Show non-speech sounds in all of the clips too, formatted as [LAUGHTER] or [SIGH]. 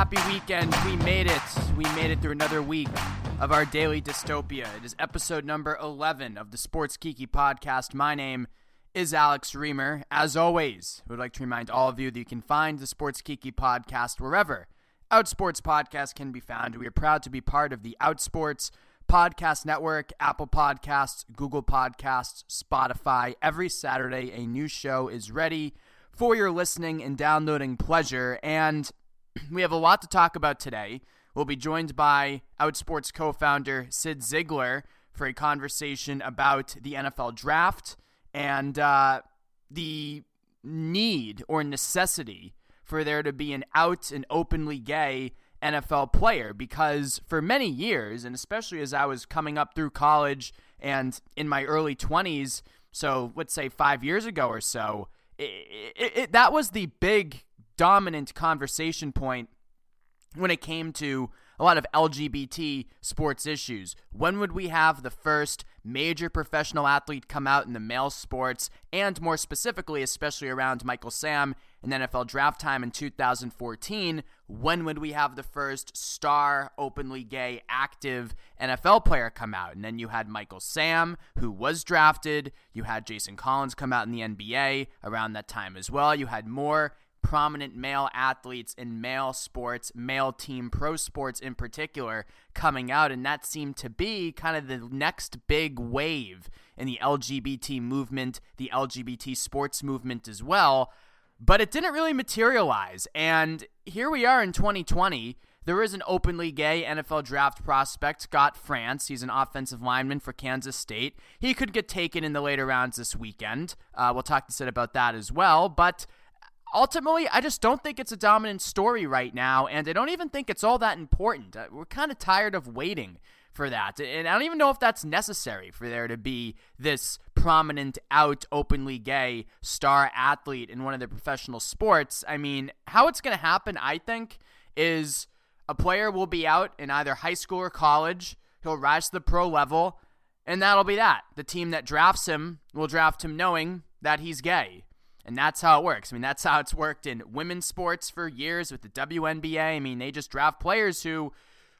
Happy weekend. We made it. We made it through another week of our daily dystopia. It is episode number 11 of the Sports Kiki podcast. My name is Alex Reimer. As always, I would like to remind all of you that you can find the Sports Kiki podcast wherever Outsports podcast can be found. We are proud to be part of the Outsports Podcast Network, Apple Podcasts, Google Podcasts, Spotify. Every Saturday, a new show is ready for your listening and downloading pleasure. And [CLEARS THROAT] we have a lot to talk about today. We'll be joined by Outsports co founder Cyd Zeigler for a conversation about the NFL draft and uh, the need or necessity for there to be an out and openly gay NFL player because for many years, and especially as I was coming up through college and in my early 20s, so let's say five years ago or so, it, it, it, that was the big dominant conversation point when it came to a lot of LGBT sports issues. When would we have the first major professional athlete come out in the male sports, and more specifically, especially around Michael Sam in NFL draft time in 2014? When would we have the first star, openly gay, active NFL player come out? And then you had Michael Sam, who was drafted. You had Jason Collins come out in the NBA around that time as well. You had more prominent male athletes in male sports, male team pro sports in particular, coming out. And that seemed to be kind of the next big wave in the LGBT movement, the LGBT sports movement as well. But it didn't really materialize. And here we are in 2020. There is an openly gay NFL draft prospect, Scott Frantz. He's an offensive lineman for Kansas State. He could get taken in the later rounds this weekend. Uh, we'll talk to Cyd about that as well. But ultimately, I just don't think it's a dominant story right now, and I don't even think it's all that important. Uh, we're kind of tired of waiting for that, and I don't even know if that's necessary for there to be this prominent, out, openly gay star athlete in one of the professional sports. I mean, how it's going to happen, I think, is a player will be out in either high school or college. He'll rise to the pro level, and that'll be that. The team that drafts him will draft him knowing that he's gay. And that's how it works. I mean, that's how it's worked in women's sports for years with the WNBA. I mean, they just draft players who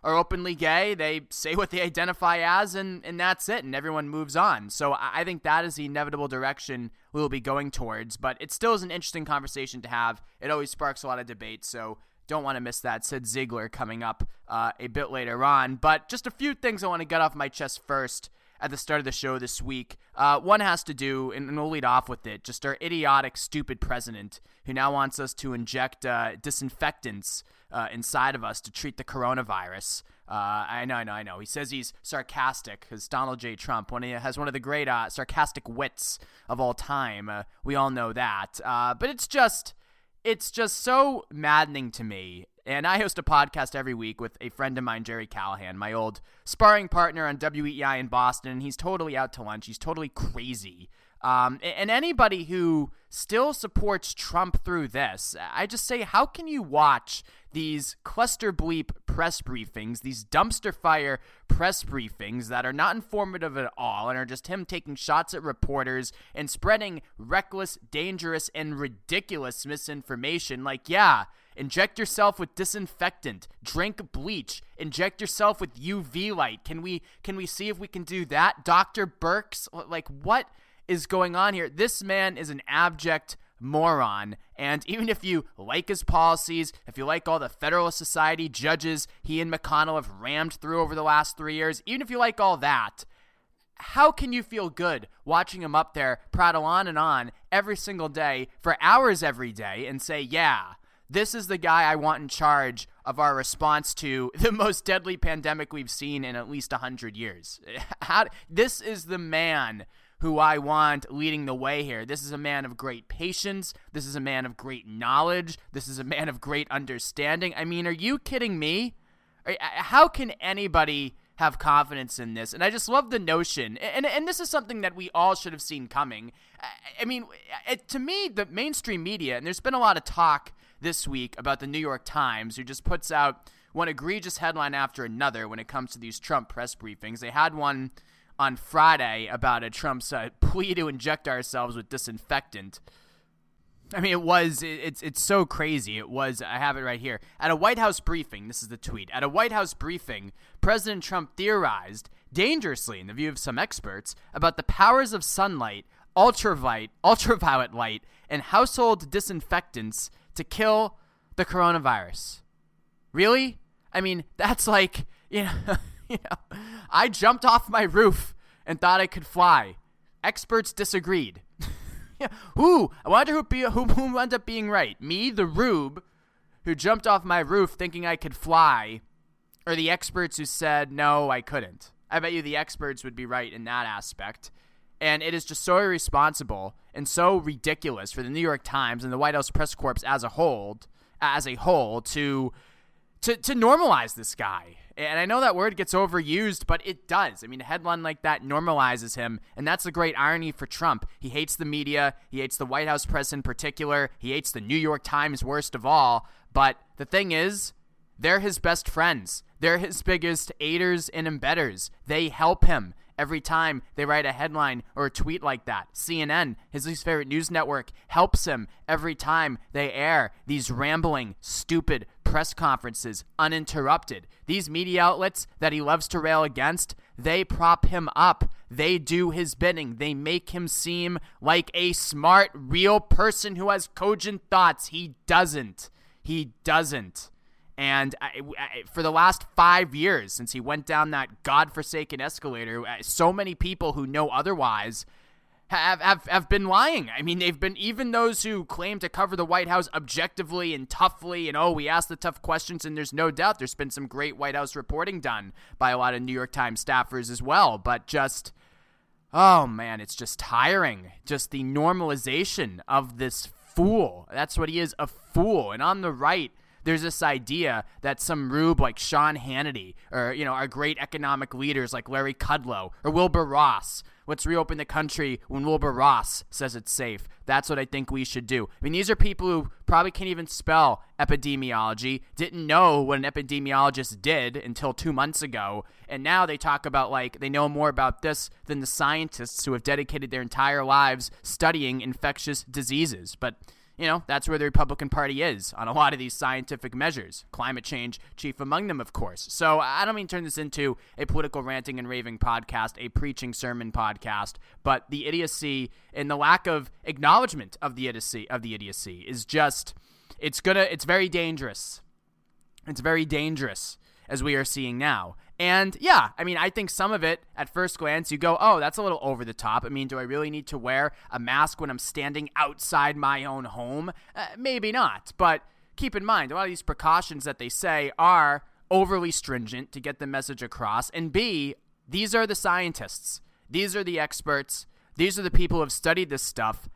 are openly gay. They say what they identify as, and, and that's it. And everyone moves on. So I think that is the inevitable direction we will be going towards. But it still is an interesting conversation to have. It always sparks a lot of debate. So don't want to miss that. Cyd Zeigler coming up uh, a bit later on. But just a few things I want to get off my chest first at the start of the show this week. Uh, one has to do, and we'll lead off with it, just our idiotic, stupid president who now wants us to inject uh, disinfectants uh, inside of us to treat the coronavirus. Uh, I know, I know, I know. He says he's sarcastic because Donald J. Trump one, has one of the great uh, sarcastic wits of all time. Uh, we all know that. but it's just, it's just so maddening to me and I host a podcast every week with a friend of mine, Gerry Callahan, my old sparring partner on WEEI in Boston. And he's totally out to lunch. He's totally crazy. Um, and anybody who still supports Trump through this, I just say, how can you watch these cluster bleep press briefings, these dumpster fire press briefings that are not informative at all and are just him taking shots at reporters and spreading reckless, dangerous, and ridiculous misinformation? Like, yeah, Inject yourself with disinfectant. Drink bleach. Inject yourself with UV light. Can we can we see if we can do that? Dr. Birx, like what is going on here? This man is an abject moron. And even if you like his policies, if you like all the Federalist Society judges he and McConnell have rammed through over the last three years, even if you like all that, how can you feel good watching him up there prattle on and on every single day for hours every day and say, yeah, this is the guy I want in charge of our response to [LAUGHS] the most deadly pandemic we've seen in at least 100 years. [LAUGHS] How, this is the man who I want leading the way here. This is a man of great patience. This is a man of great knowledge. This is a man of great understanding. I mean, are you kidding me? Uh, how can anybody have confidence in this? And I just love the notion, and and this is something that we all should have seen coming. I mean, it, to me, the mainstream media, and there's been a lot of talk this week about the New York Times, who just puts out one egregious headline after another when it comes to these Trump press briefings. They had one on Friday about a Trump's uh, [LAUGHS] plea to inject ourselves with disinfectant. I mean, it was. It's it's so crazy. It was. I have it right here. At a White House briefing, this is the tweet. At a White House briefing, President Trump theorized dangerously, in the view of some experts, about the powers of sunlight, ultraviolet, ultraviolet light, and household disinfectants to kill the coronavirus. Really? I mean, that's like [LAUGHS] you know. I jumped off my roof and thought I could fly. Experts disagreed. [LAUGHS] yeah. who? I wonder who, be, who, who ended up being right. Me, the rube, who jumped off my roof thinking I could fly, or the experts who said, no, I couldn't. I bet you the experts would be right in that aspect. And it is just so irresponsible and so ridiculous for the New York Times and the White House press corps as a whole, as a whole, to to to normalize this guy. And I know that word gets overused, but it does. I mean, a headline like that normalizes him, and that's the great irony for Trump. He hates the media, he hates the White House press in particular, he hates the New York Times worst of all. But the thing is, they're his best friends. They're his biggest aiders and embedders. They help him every time they write a headline or a tweet like that. CNN, his least favorite news network, helps him every time they air these rambling, stupid press conferences uninterrupted. These media outlets that he loves to rail against, they prop him up. They do his bidding. They make him seem like a smart, real person who has cogent thoughts. He doesn't. He doesn't. And I, I, for the last five years, since he went down that godforsaken escalator, uh, so many people who know otherwise have, have, have been lying. I mean, they've been, even those who claim to cover the White House objectively and toughly, and oh, we ask the tough questions, and there's no doubt there's been some great White House reporting done by a lot of New York Times staffers as well. But just, oh man, it's just tiring. Just the normalization of this fool. That's what he is a fool. And on the right, there's this idea that some rube like Sean Hannity or you know our great economic leaders like Larry Kudlow or Wilbur Ross. Let's reopen the country when Wilbur Ross says it's safe. That's what I think we should do. I mean, these are people who probably can't even spell epidemiology, didn't know what an epidemiologist did until two months ago, and now they talk about like they know more about this than the scientists who have dedicated their entire lives studying infectious diseases. But you know, that's where the Republican Party is on a lot of these scientific measures. Climate change, chief among them, of course. So I don't mean turn this into a political ranting and raving podcast, a preaching sermon podcast, but the idiocy and the lack of acknowledgement of the idiocy of the idiocy is just it's gonna it's very dangerous. It's very dangerous as we are seeing now. And yeah, I mean, I think some of it at first glance, you go, oh, that's a little over the top. I mean, do I really need to wear a mask when I'm standing outside my own home? Uh, maybe not. But keep in mind, a lot of these precautions that they say are overly stringent to get the message across. And B, these are the scientists, these are the experts, these are the people who have studied this stuff.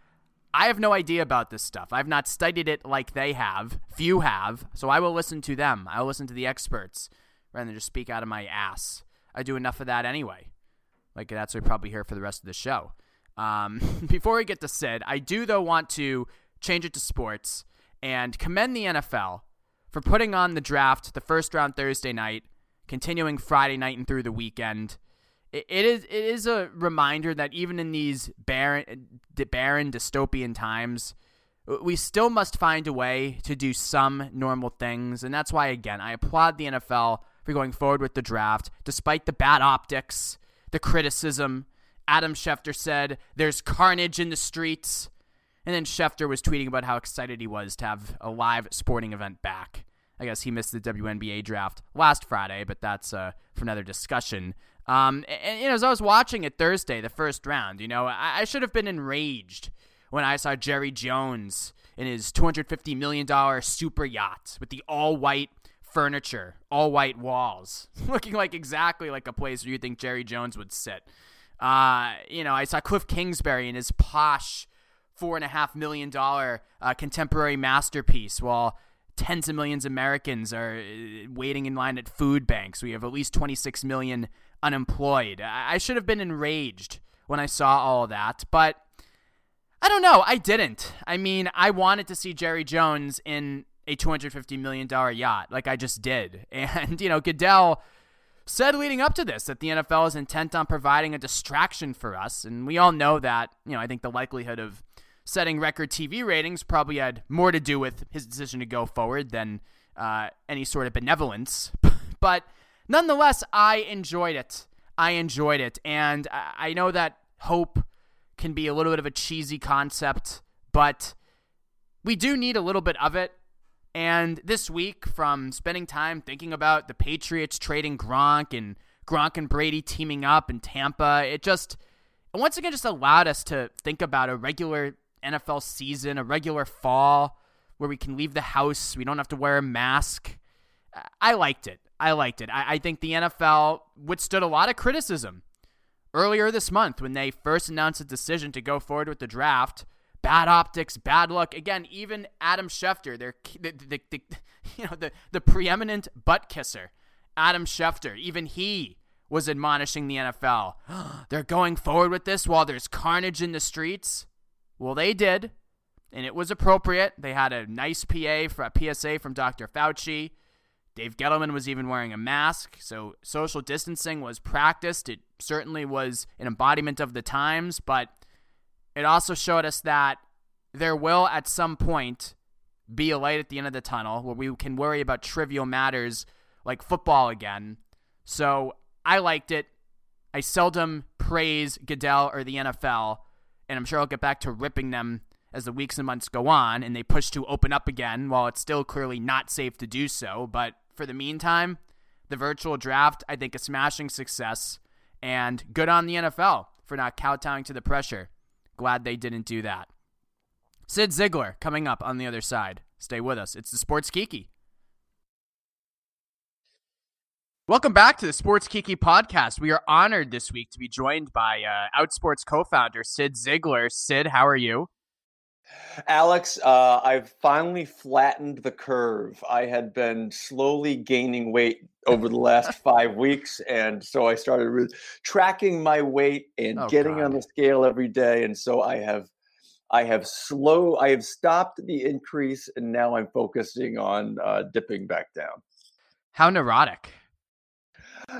I have no idea about this stuff. I've not studied it like they have. Few have. So I will listen to them. I will listen to the experts rather than just speak out of my ass. I do enough of that anyway. Like that's what we probably hear for the rest of the show. Um, [LAUGHS] before we get to Cyd, I do though want to change it to sports and commend the NFL for putting on the draft the first round Thursday night, continuing Friday night and through the weekend. It, it is it is a reminder that even in these barren, barren dystopian times, we still must find a way to do some normal things, and that's why again I applaud the NFL for going forward with the draft, despite the bad optics, the criticism. Adam Schefter said, There's carnage in the streets. And then Schefter was tweeting about how excited he was to have a live sporting event back. I guess he missed the WNBA draft last Friday, but that's uh, for another discussion. Um, and, and, as I was watching it Thursday, the first round, you know, I, I should have been enraged when I saw Jerry Jones in his $250 million super yacht with the all white furniture, all white walls, [LAUGHS] looking like exactly like a place where you think Jerry Jones would sit. Uh, you know, I saw Cliff Kingsbury in his posh four and a half million dollar uh, contemporary masterpiece, while tens of millions of Americans are uh, waiting in line at food banks. We have at least 26 million unemployed. I, I should have been enraged when I saw all that, but I don't know. I didn't. I mean, I wanted to see Jerry Jones in a $250 million yacht like I just did. [LAUGHS] And, you know, Goodell said leading up to this that the NFL is intent on providing a distraction for us. And we all know that, you know, I think the likelihood of setting record TV ratings probably had more to do with his decision to go forward than uh, any sort of benevolence. [LAUGHS] but nonetheless, I enjoyed it. I enjoyed it. And I know that hope can be a little bit of a cheesy concept, but we do need a little bit of it. And this week, from spending time thinking about the Patriots trading Gronk and Gronk and Brady teaming up in Tampa, it just once again just allowed us to think about a regular NFL season, a regular fall where we can leave the house. We don't have to wear a mask. I liked it. I liked it. I, I think the NFL withstood a lot of criticism earlier this month when they first announced a decision to go forward with the draft. Bad optics, bad luck. Again, even Adam Schefter, their the, the, the, [LAUGHS] you know the the preeminent butt kisser, Adam Schefter, even he was admonishing the NFL. [GASPS] They're going forward with this while there's carnage in the streets. Well, they did, and it was appropriate. They had a nice PA for a PSA from Dr. Fauci. Dave Gettleman was even wearing a mask, so social distancing was practiced. It certainly was an embodiment of the times, but it also showed us that there will at some point be a light at the end of the tunnel where we can worry about trivial matters like football again. So I liked it. I seldom praise Goodell or the NFL, and I'm sure I'll get back to ripping them as the weeks and months go on and they push to open up again while it's still clearly not safe to do so. But for the meantime, the virtual draft, I think, a smashing success. And good on the NFL for not kowtowing to the pressure. Glad they didn't do that. Cyd Zeigler coming up on the other side. Stay with us. It's the Sports Kiki. Welcome back to the Sports Kiki podcast. We are honored this week to be joined by uh, Outsports co-founder Cyd Zeigler. Cyd, how are you? Alex, uh, I've finally flattened the curve. I had been slowly gaining weight over the last [LAUGHS] five weeks, and so I started re- tracking my weight and oh, getting God. on the scale every day. And so I have, I have slow, I have stopped the increase, and now I'm focusing on uh, dipping back down. How neurotic!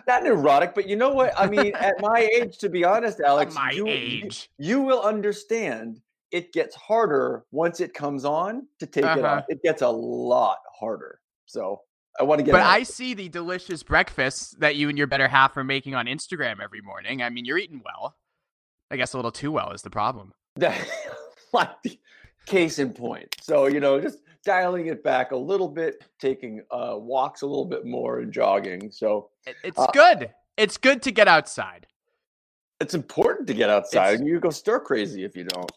not neurotic, but you know what? I mean, at my [LAUGHS] age, to be honest, Alex, my you, age, you, you, will understand. It gets harder once it comes on to take uh-huh. it off. It gets a lot harder. So I want to get. But I see the delicious breakfasts that you and your better half are making on Instagram every morning. I mean, you're eating well. I guess a little too well is the problem. [LAUGHS] like case in point. So you know, just dialing it back a little bit, taking uh, walks a little bit more, and jogging. So it's uh, good. It's good to get outside. It's important to get outside. It's, you go stir crazy if you don't.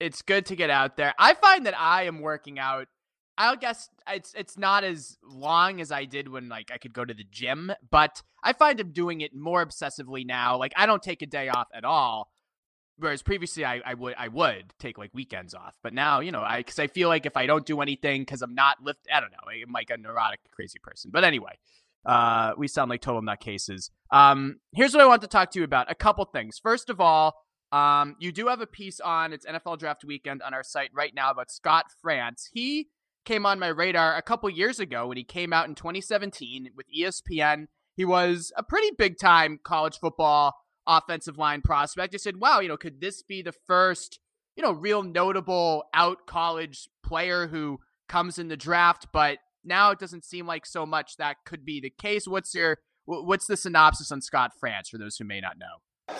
It's good to get out there. I find that I am working out. I guess it's it's not as long as I did when like I could go to the gym, but I find I'm doing it more obsessively now. Like I don't take a day off at all Whereas previously, I, I would I would take like weekends off, but now you know I because I feel like if I don't do anything because I'm not lift, I don't know, I'm like a neurotic crazy person. But anyway, uh, we sound like total nutcases. Um, here's what I want to talk to you about: a couple things. First of all, um, you do have a piece on it's NFL Draft Weekend on our site right now about Scott Frantz. He came on my radar a couple years ago when he came out in 2017 with ESPN. He was a pretty big time college football offensive line prospect. I said, wow, you know, could this be the first, you know, real notable out college player who comes in the draft? But now it doesn't seem like so much that could be the case. What's your what's the synopsis on Scott Frantz for those who may not know?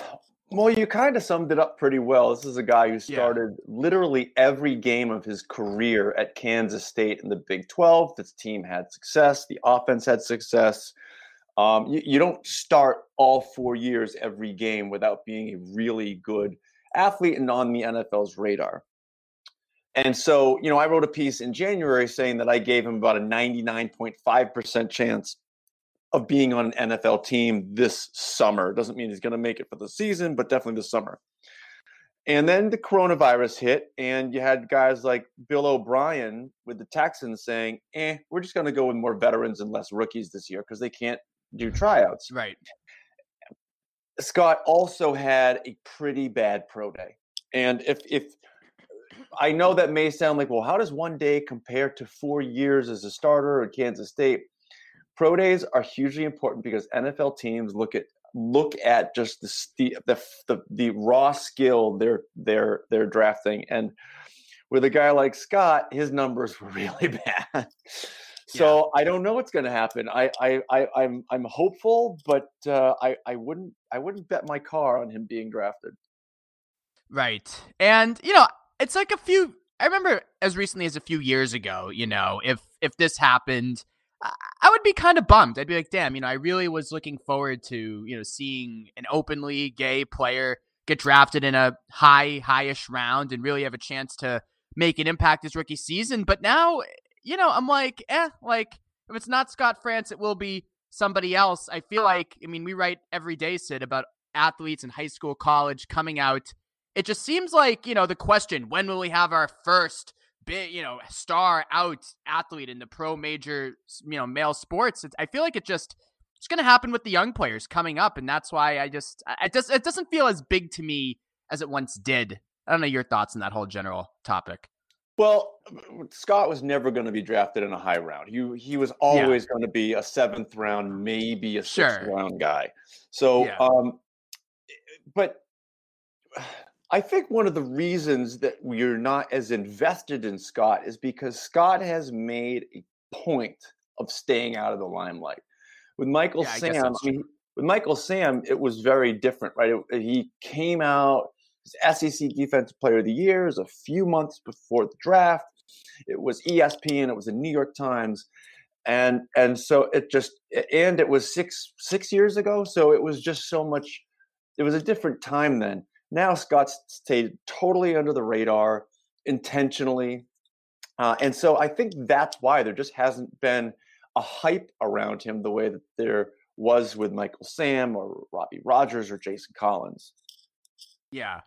Well, you kind of summed it up pretty well. This is a guy who started yeah. literally every game of his career at Kansas State in the Big 12. This team had success, the offense had success. Um, you, you, don't start all four years every game without being a really good athlete and on the NFL's radar. And so, you know, I wrote a piece in January saying that I gave him about a 99.5% chance of being on an NFL team this summer. Doesn't mean he's going to make it for the season, but definitely this summer. And then the coronavirus hit, and you had guys like Bill O'Brien with the Texans saying, eh, we're just going to go with more veterans and less rookies this year because they can't do tryouts. Right. Scott also had a pretty bad pro day. And if if I know that may sound like, well, how does one day compare to four years as a starter at Kansas State? Pro days are hugely important because NFL teams look at look at just the the the, the raw skill they're they're they're drafting and with a guy like Scott, his numbers were [LAUGHS] really bad. So yeah. I don't know what's going to happen. I, I, I, am I'm, I'm hopeful, but uh, I, I wouldn't, I wouldn't bet my car on him being drafted. Right, and you know, it's like a few. I remember as recently as a few years ago. You know, if if this happened, I would be kind of bummed. I'd be like, damn, you know, I really was looking forward to you know seeing an openly gay player get drafted in a high, highish round and really have a chance to make an impact his rookie season. But now you know, I'm like, eh, like if it's not Scott Frantz, it will be somebody else. I feel like, I mean, we write every day, Cyd, about athletes in high school, college coming out. It just seems like, you know, the question, when will we have our first big, you know, star out athlete in the pro major, you know, male sports? I feel like it just, it's going to happen with the young players coming up. And that's why I just, I just, it doesn't feel as big to me as it once did. I don't know your thoughts on that whole general topic. Well, Scott was never going to be drafted in a high round. He he was always yeah. going to be a seventh round, maybe a sixth sure. round guy. So, yeah. um, but I think one of the reasons that we're not as invested in Scott is because Scott has made a point of staying out of the limelight. With Michael yeah, Sam, I mean, with Michael Sam, it was very different, right? It, he came out as SEC Defensive Player of the Year is a few months before the draft. It was ESPN. It was the New York Times, and and so it just and it was six six years ago. So it was just so much. It was a different time then. Now Scott stayed totally under the radar intentionally, uh, and so I think that's why there just hasn't been a hype around him the way that there was with Michael Sam or Robbie Rogers or Jason Collins. Yeah.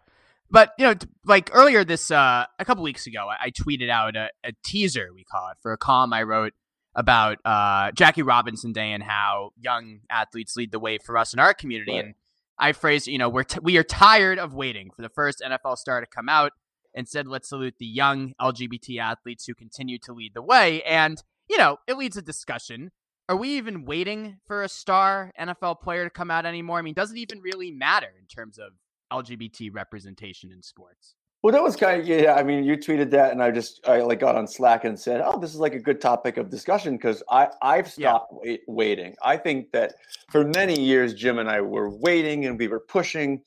But you know, like earlier this, uh, a couple weeks ago, I, I tweeted out a, a, teaser we call it for a column I wrote about uh, Jackie Robinson Day and how young athletes lead the way for us in our community. Right. And I phrased, you know, we're t- we are tired of waiting for the first NFL star to come out. Instead, let's salute the young LGBT athletes who continue to lead the way. And you know, it leads a discussion. Are we even waiting for a star NFL player to come out anymore? I mean, does it even really matter in terms of LGBT representation in sports. Well, that was kind of yeah. I mean, you tweeted that, and I just I like got on Slack and said, "Oh, this is like a good topic of discussion," because I I've stopped yeah. wait, waiting. I think that for many years, Jim and I were waiting and we were pushing,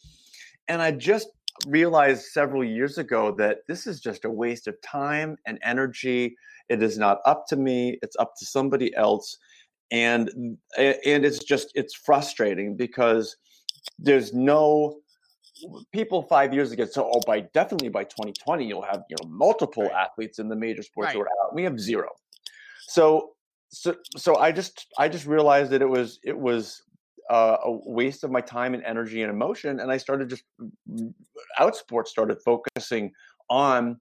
and I just realized several years ago that this is just a waste of time and energy. It is not up to me; it's up to somebody else, and eh, and it's just it's frustrating because there's no people five years ago so oh by definitely by 2020 you'll have you know multiple right. athletes in the major sports right. out. we have zero so so so i just i just realized that it was it was uh, a waste of my time and energy and emotion and i started just outsports started focusing on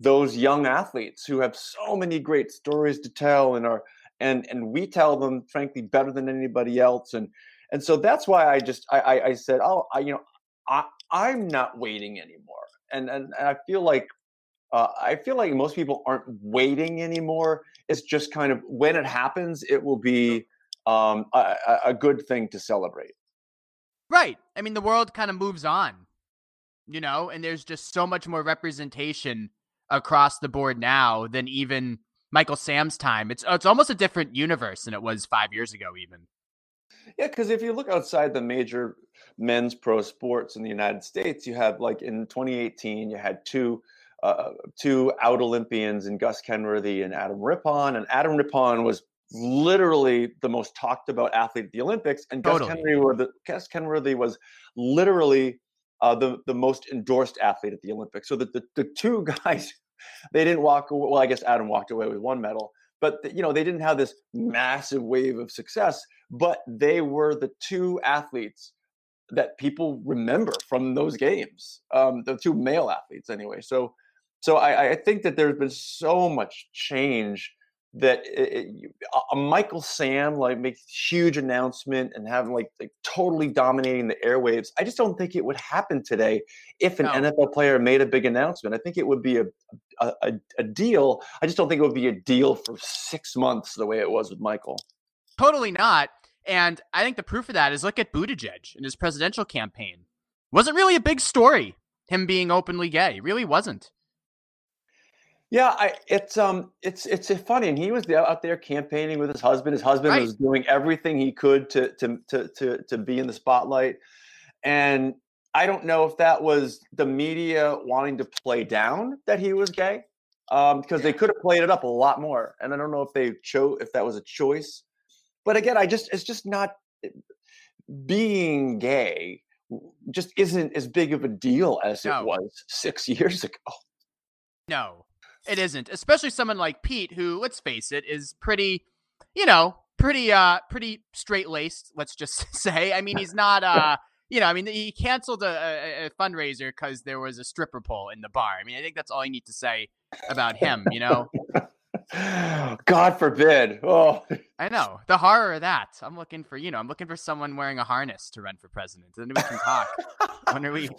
those young athletes who have so many great stories to tell and are and and we tell them frankly better than anybody else and and so that's why I just I I, I said oh I you know I, I'm not waiting anymore. And, and, and I feel like uh, I feel like most people aren't waiting anymore. It's just kind of when it happens, it will be um, a, a good thing to celebrate. Right. I mean, the world kind of moves on, you know, and there's just so much more representation across the board now than even Michael Sam's time. It's it's almost a different universe than it was five years ago, even. Yeah, because if you look outside the major men's pro sports in the United States, you have like in 2018, you had two uh, two out Olympians in Gus Kenworthy and Adam Rippon, and Adam Rippon was literally the most talked about athlete at the Olympics, and totally. Gus Kenworthy, the, Gus Kenworthy was literally uh, the the most endorsed athlete at the Olympics. So that the, the two [LAUGHS] guys, they didn't walk. Away, well, I guess Adam walked away with one medal, but you know they didn't have this massive wave of success but they were the two athletes that people remember from those games um, the two male athletes anyway so so I, I, think that there's been so much change that it, it, a Michael Sam like makes huge announcement and having like, like totally dominating the airwaves. I just don't think it would happen today if an no. NFL player made a big announcement. I think it would be a, a a deal. I just don't think it would be a deal for six months the way it was with Michael. Totally not. And I think the proof of that is look at Buttigieg in his presidential campaign. Wasn't really a big story, him being openly gay. It really wasn't. Yeah, I, it's um, it's it's funny, and he was out there campaigning with his husband. His husband right. was doing everything he could to to to to to be in the spotlight, and I don't know if that was the media wanting to play down that he was gay, um, because they could have played it up a lot more, and I don't know if they chose if that was a choice. But again, I just it's just not eh, being gay just isn't as big of a deal as no. it was six years ago. No, it isn't, especially someone like Pete, who, let's face it, is pretty, you know, pretty, uh, pretty straight laced. Let's just [LAUGHS] say. I mean, he's not, [LAUGHS] uh, you know, I mean, he canceled a, a, a fundraiser because there was a stripper pole in the bar. I mean, I think that's all you need to say about him. You know. [LAUGHS] God forbid. Oh, I know the horror of that. I'm looking for, you know, I'm looking for someone wearing a harness to run for president. Then we can talk. [LAUGHS] when are we? [LAUGHS]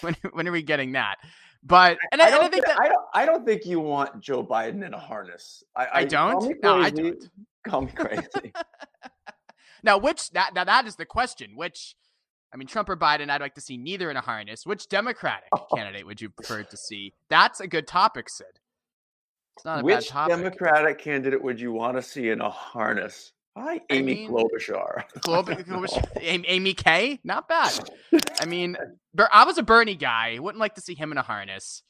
When, when are we getting that? But and I, I, I think that I don't I don't think you want Joe Biden in a harness. I, I don't. No, I don't. Call me crazy. [LAUGHS] now, which that now that is the question. Which I mean, Trump or Biden, I'd like to see neither in a harness. Which Democratic candidate would you prefer to see? That's a good topic, Cyd. It's not a Which bad topic. Democratic candidate would you want to see in a harness? Hi, Amy I mean, Klobuchar. [LAUGHS] Klobuchar, Amy K. Not bad. I [LAUGHS] mean, I was a Bernie guy. Wouldn't like to see him in a harness.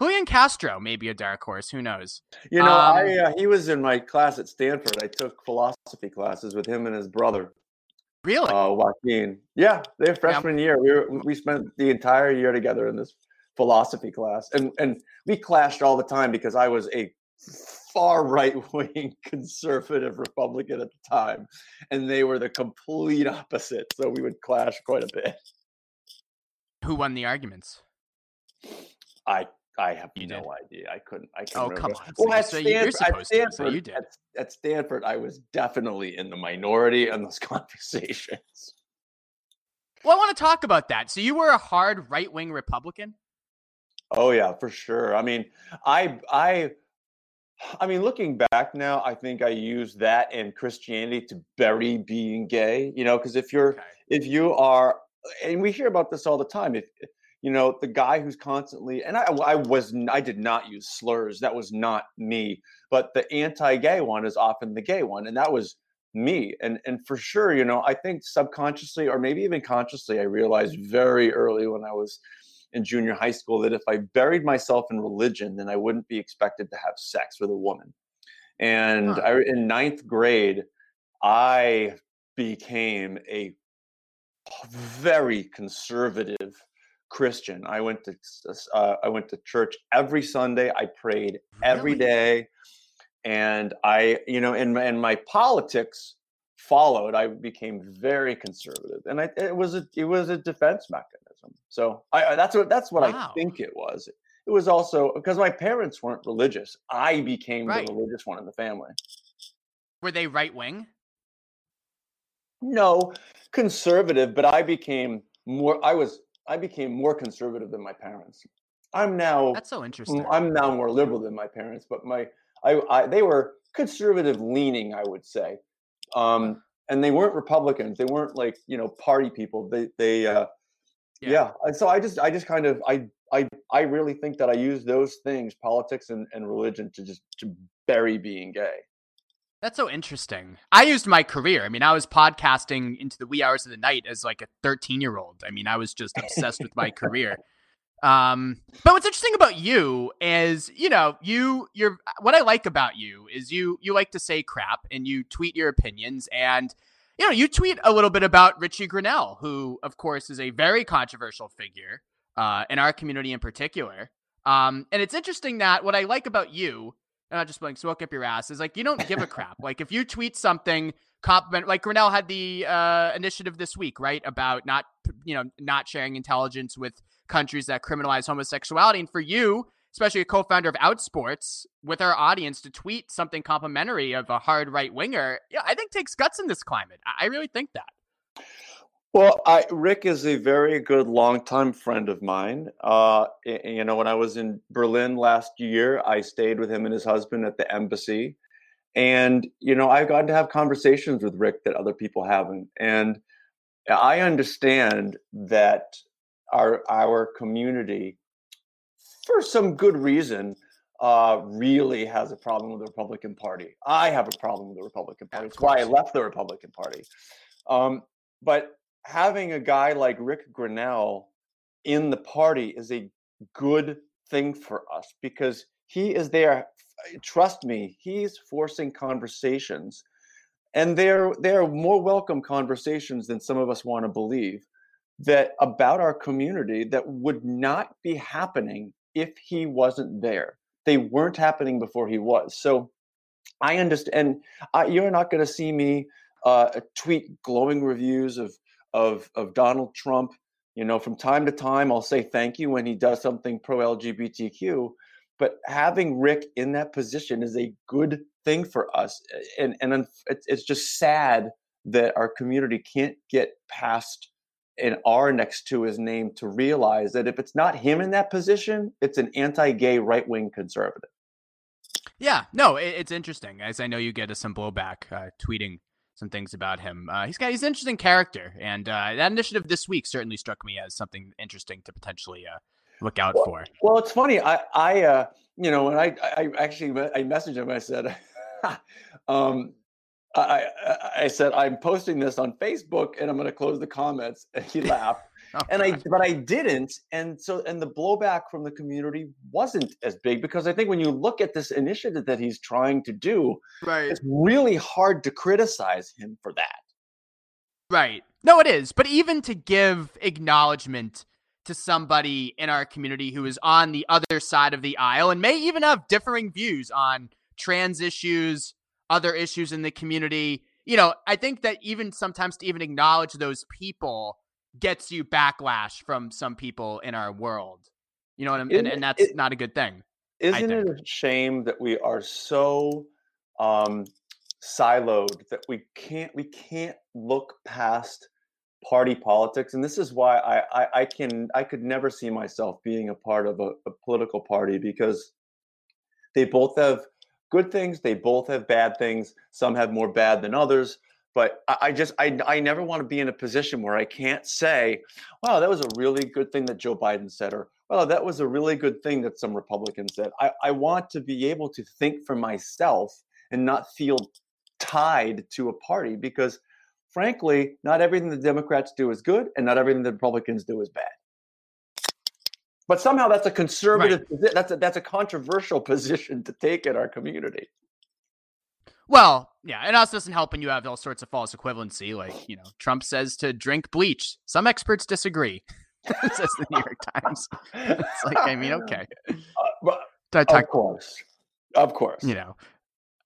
Julian Castro, maybe a dark horse. Who knows? You know, um, I uh, he was in my class at Stanford. I took philosophy classes with him and his brother. Really? Uh, Joaquin. Yeah, their freshman yeah. year. We were, we spent the entire year together in this philosophy class, and and we clashed all the time because I was a far right [LAUGHS] wing conservative Republican at the time, and they were the complete opposite. So we would clash quite a bit. Who won the arguments? I I have you no did. idea. I couldn't. I couldn't. Oh remember. come on! Well, at, so Stanford, at, Stanford, so you did. At, at Stanford, I was definitely in the minority in those [LAUGHS] conversations. Well, I want to talk about that. So you were a hard right wing Republican. Oh yeah, for sure. I mean, I I I mean, looking back now, I think I use that and Christianity to bury being gay. You know, because if you're okay. if you are, and we hear about this all the time. If you know the guy who's constantly, and I I was I did not use slurs. That was not me. But the anti-gay one is often the gay one, and that was me. And and for sure, you know, I think subconsciously or maybe even consciously, I realized very early when I was in junior high school that if I buried myself in religion, then I wouldn't be expected to have sex with a woman. And huh. I, in ninth grade, I became a very conservative Christian. I went to uh, I went to church every Sunday. I prayed every really? day, and I, you know, and in my politics followed. I became very conservative, and I, it was a it was a defense mechanism. So I, that's what that's what wow. I think it was. It was also because my parents weren't religious. I became right. the religious one in the family. Were they right wing? No, conservative, but I became more I was I became more conservative than my parents. I'm now That's so interesting. I'm now more liberal than my parents, but my I, I they were conservative leaning, I would say. Um and they weren't Republicans. They weren't like, you know, party people. They they uh yeah. yeah. So I just I just kind of I I I really think that I use those things, politics and, and religion, to just to bury being gay. That's so interesting. I used my career. I mean, I was podcasting into the wee hours of the night as like a 13 year old. I mean, I was just obsessed with my career. Um, but what's interesting about you is, you know, you you're what I like about you is you you like to say crap and you tweet your opinions and you know, you tweet a little bit about Richie Grenell, who, of course, is a very controversial figure uh, in our community in particular. Um, and it's interesting that what I like about you, and i'm not just like smoke up your ass, is like you don't give a crap. [LAUGHS] like if you tweet something compliment, like Grenell had the uh, initiative this week, right, about not you know not sharing intelligence with countries that criminalize homosexuality, and for you, especially a co-founder of Outsports, with our audience to tweet something complimentary of a hard right winger, yeah, I think takes guts in this climate. I really think that. Well, I, Rick is a very good longtime friend of mine. Uh, you know, when I was in Berlin last year, I stayed with him and his husband at the embassy, And you know, I've gotten to have conversations with Rick that other people haven't, and I understand that our our community, for some good reason, uh, really has a problem with the Republican Party. I have a problem with the Republican Party. That's why I left the Republican Party. Um, but having a guy like Rick Grenell in the party is a good thing for us because he is there. Trust me, he's forcing conversations, and they're they're more welcome conversations than some of us want to believe that about our community that would not be happening if he wasn't there. They weren't happening before he was. So I understand. And you're not going to see me uh, tweet glowing reviews of of of Donald Trump. You know, from time to time, I'll say thank you when he does something pro LGBTQ. But having Rick in that position is a good thing for us, and and it's just sad that our community can't get past an R next to his name to realize that if it's not him in that position, it's an anti-gay right-wing conservative. Yeah, no, it's interesting. As I know you get some blowback uh, tweeting some things about him. Uh, he's got he's an interesting character, and uh, that initiative this week certainly struck me as something interesting to potentially uh, look out well, for. Well, it's funny. I I uh, you know when I I actually I messaged him. I said. [LAUGHS] um, I, I said I'm posting this on Facebook and I'm going to close the comments. And he laughed, [LAUGHS] oh, and I but I didn't, and so and the blowback from the community wasn't as big because I think when you look at this initiative that he's trying to do, right, it's really hard to criticize him for that. Right. No, it is. But even to give acknowledgement to somebody in our community who is on the other side of the aisle and may even have differing views on trans issues other issues in the community. You know, I think that even sometimes to even acknowledge those people gets you backlash from some people in our world. You know what I mean? And, and, that's it, not a good thing. Isn't it a shame that we are so um, siloed that we can't we can't look past party politics? And this is why I I, I can I could never see myself being a part of a, a political party because they both have good things. They both have bad things. Some have more bad than others. But I, just I I never want to be in a position where I can't say, "Wow, that was a really good thing that Joe Biden said," or "Well, that was a really good thing that some Republicans said." I, I want to be able to think for myself and not feel tied to a party because frankly, not everything the Democrats do is good and not everything the Republicans do is bad. But somehow that's a conservative. Right. That's a that's a controversial [LAUGHS] position to take in our community. Well, yeah, it also doesn't help when you have all sorts of false equivalency. Like you know, Trump says to drink bleach. Some experts disagree. [LAUGHS] says the New York Times. It's like I mean, [LAUGHS] okay. Uh, of course, of course. You know,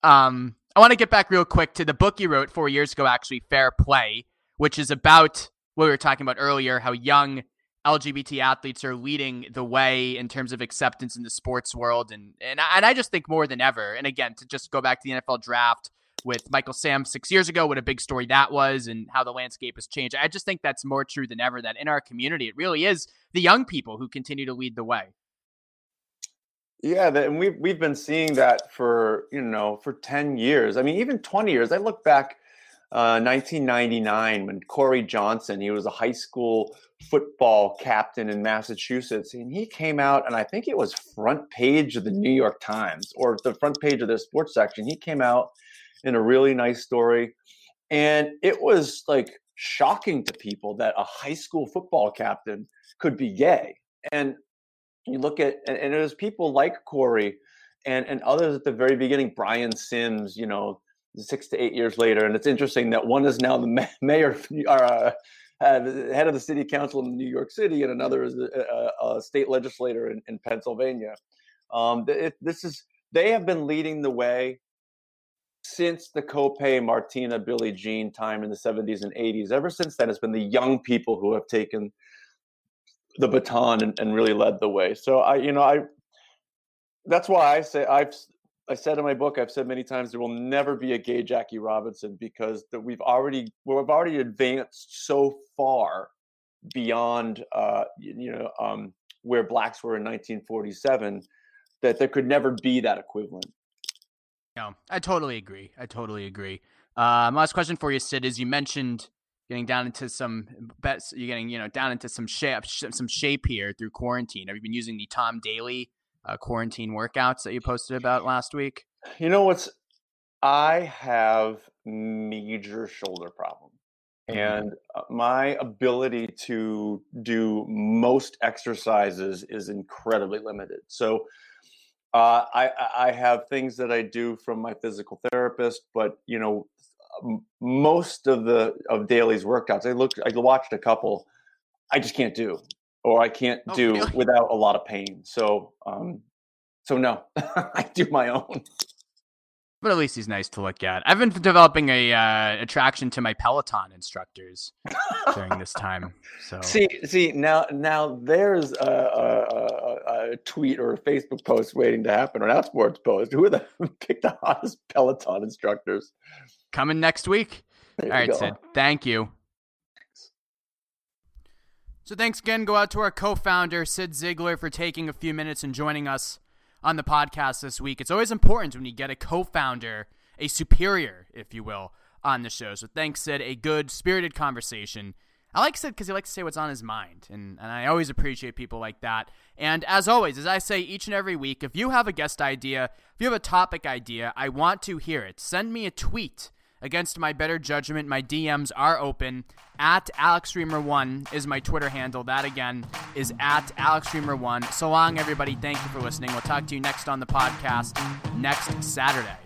um, I want to get back real quick to the book you wrote four years ago, actually, Fair Play, which is about what we were talking about earlier, how young LGBT athletes are leading the way in terms of acceptance in the sports world. And, and, and I just think more than ever, and again, to just go back to the NFL draft with Michael Sam six years ago, what a big story that was and how the landscape has changed. I just think that's more true than ever that in our community, it really is the young people who continue to lead the way. Yeah, and we've we've been seeing that for you know for ten years. I mean, even twenty years. I look back 1999 uh, when Corey Johnson, he was a high school football captain in Massachusetts, and he came out, and I think it was front page of the New York Times or the front page of their sports section. He came out in a really nice story, and it was like shocking to people that a high school football captain could be gay. And you look at, and it was people like Corey and and others at the very beginning, Brian Sims, you know, six to eight years later. And it's interesting that one is now the [LAUGHS] mayor, or uh, uh, the head of the city council in New York City, and another is a, a state legislator in, in Pennsylvania. Um, it, this is they have been leading the way since the Kopay, Martina, Billie Jean time in the 70s and 80s. Ever since then, it's been the young people who have taken the baton and, and really led the way. So I, you know, I that's why I say I've I said in my book, I've said many times, there will never be a gay Jackie Robinson because we've already we've already advanced so far beyond uh, you know um, where blacks were in 1947 that there could never be that equivalent. No, I totally agree. I totally agree. Uh, my last question for you, Cyd, is you mentioned getting down into some bets. You're getting you know down into some shape, some shape here through quarantine. Have you been using the Tom Daley uh, quarantine workouts that you posted about last week? You know what's? I have major shoulder problem, mm-hmm. and uh, my ability to do most exercises is incredibly limited. So uh, I, I have things that I do from my physical therapist, but you know, most of the of Daley's workouts, I looked, I watched a couple, I just can't do, or I can't oh, do really? without a lot of pain. So, um, so no, [LAUGHS] I do my own but at least he's nice to look at. I've been developing a uh, attraction to my Peloton instructors during this time. [LAUGHS] So see, see now, now there's a, a, a, tweet or a Facebook post waiting to happen, or an Outsports post. Who are the [LAUGHS] pick the hottest Peloton instructors? Coming next week. There All right, go. Cyd. Thank you. So thanks again. Go out to our co-founder Cyd Zeigler for taking a few minutes and joining us on the podcast this week. It's always important when you get a co founder, a superior, if you will, on the show. So thanks, Cyd. A good, spirited conversation. I like Cyd because he likes to say what's on his mind, and, and I always appreciate people like that. And as always, as I say each and every week, if you have a guest idea, if you have a topic idea, I want to hear it. Send me a tweet against my better judgment. My DMs are open. At AlexReimer1 is my Twitter handle. That again is at AlexReimer1. So long, everybody. Thank you for listening. We'll talk to you next on the podcast next Saturday.